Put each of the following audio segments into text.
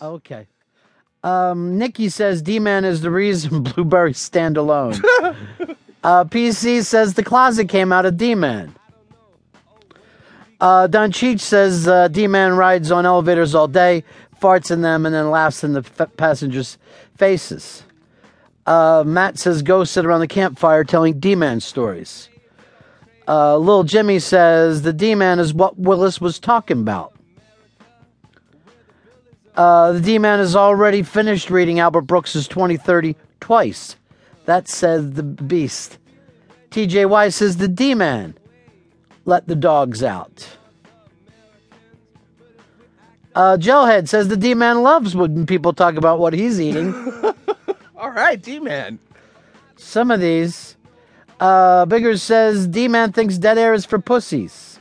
Okay. Um, Nikki says D Man is the reason blueberries stand alone. uh, PC says the closet came out of D Man. Uh, Don Cheech says uh, D Man rides on elevators all day, farts in them, and then laughs in the f- passengers' faces. Uh, Matt says go sit around the campfire telling D Man stories. Uh, Lil Jimmy says the D Man is what Willis was talking about. Uh, the D Man has already finished reading Albert Brooks's 2030 twice. That says the beast. TJY says the D Man let the dogs out. Uh, Gelhead says the D Man loves when people talk about what he's eating. All right, D man. Some of these. Uh, Biggers says D Man thinks dead air is for pussies.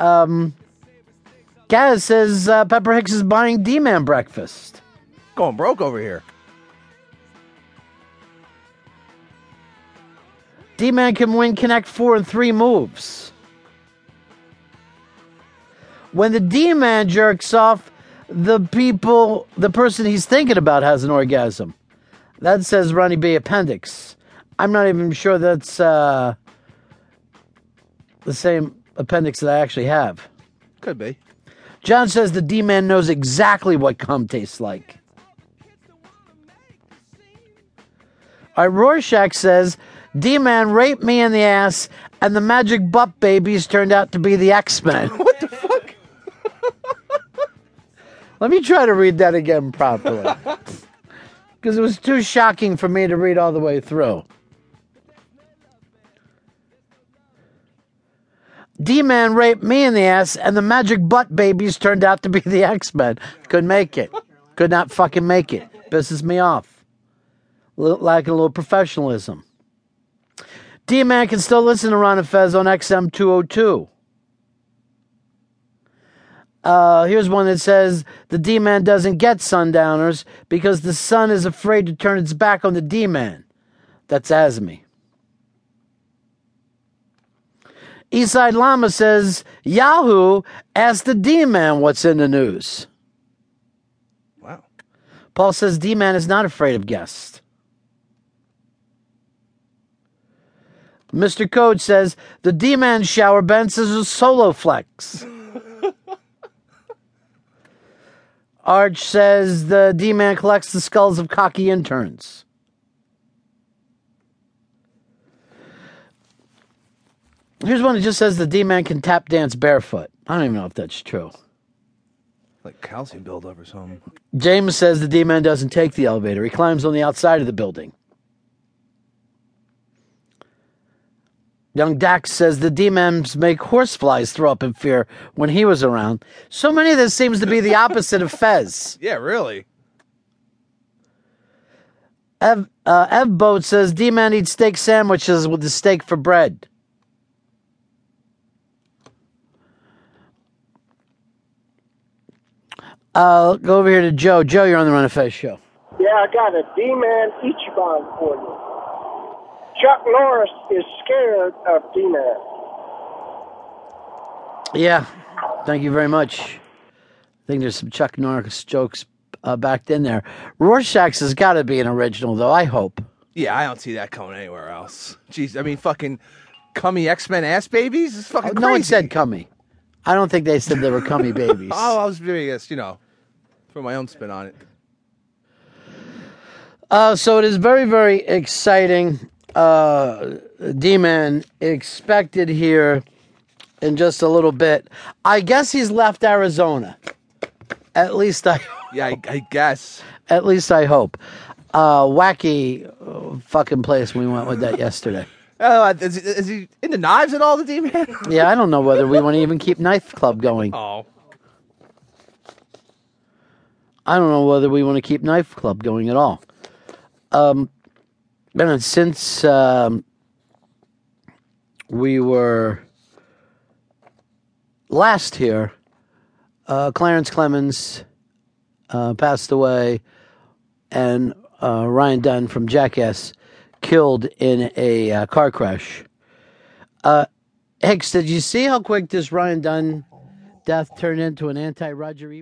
Um, Gaz says uh, Pepper Hicks is buying D Man breakfast. Going broke over here. D Man can win Connect 4 in three moves. When the D Man jerks off, the people, the person he's thinking about has an orgasm. That says Ronnie B. Appendix. I'm not even sure that's uh, the same appendix that I actually have. Could be. John says the D Man knows exactly what cum tastes like. All right, Rorschach says D Man raped me in the ass, and the magic butt babies turned out to be the X Men. What the fuck? Let me try to read that again properly. Because it was too shocking for me to read all the way through. D Man raped me in the ass, and the magic butt babies turned out to be the X Men. Couldn't make it. Could not fucking make it. Pisses me off. Little, lacking a little professionalism. D Man can still listen to Ron and Fez on XM 202. Uh, here's one that says the D Man doesn't get sundowners because the sun is afraid to turn its back on the D Man. That's Azmi. Eastside Lama says Yahoo asked the D Man what's in the news. Wow. Paul says D Man is not afraid of guests. Mr. Code says the D Man shower bench is a Soloflex. Arch says the D Man collects the skulls of cocky interns. Here's one that just says the D Man can tap dance barefoot. I don't even know if that's true. Like calcium buildup or something. James says the D Man doesn't take the elevator, he climbs on the outside of the building. Young Dax says the demons make horseflies throw up in fear when he was around. So many of this seems to be the opposite of Fez. Yeah, really. Ev, uh, Ev Boat says D-Man eats steak sandwiches with the steak for bread. Uh, go over here to Joe. Joe, you're on the Ron and Fez show. Yeah, I got a D-Man Ichiban for you. Chuck Norris is scared of D-Man. Yeah, thank you very much. I think there's some Chuck Norris jokes uh, backed in there. Rorschach's has got to be an original, though. I hope. Yeah, I don't see that coming anywhere else. Jeez, I mean, fucking cummy X Men ass babies. It's fucking Oh, no one said cummy. I don't think they said they were cummy babies. Oh, I was doing this, you know, throw my own spin on it. Uh, so it is very, very exciting. Uh, D-Man expected here in just a little bit. I guess he's left Arizona. At least I, Yeah, I, I guess. at least I hope. Uh, wacky uh, fucking place we went with that yesterday. Oh, is, he- is he into knives at all, the D man? Yeah, I don't know whether we want to even keep Knife Club going. Oh, I don't know whether we want to keep Knife Club going at all. Um, and since um, we were last here, uh, Clarence Clemons uh, passed away, and uh, Ryan Dunn from Jackass killed in a uh, car crash. Uh, Hicks, did you see how quick this Ryan Dunn death turned into an anti-Roger Ebert?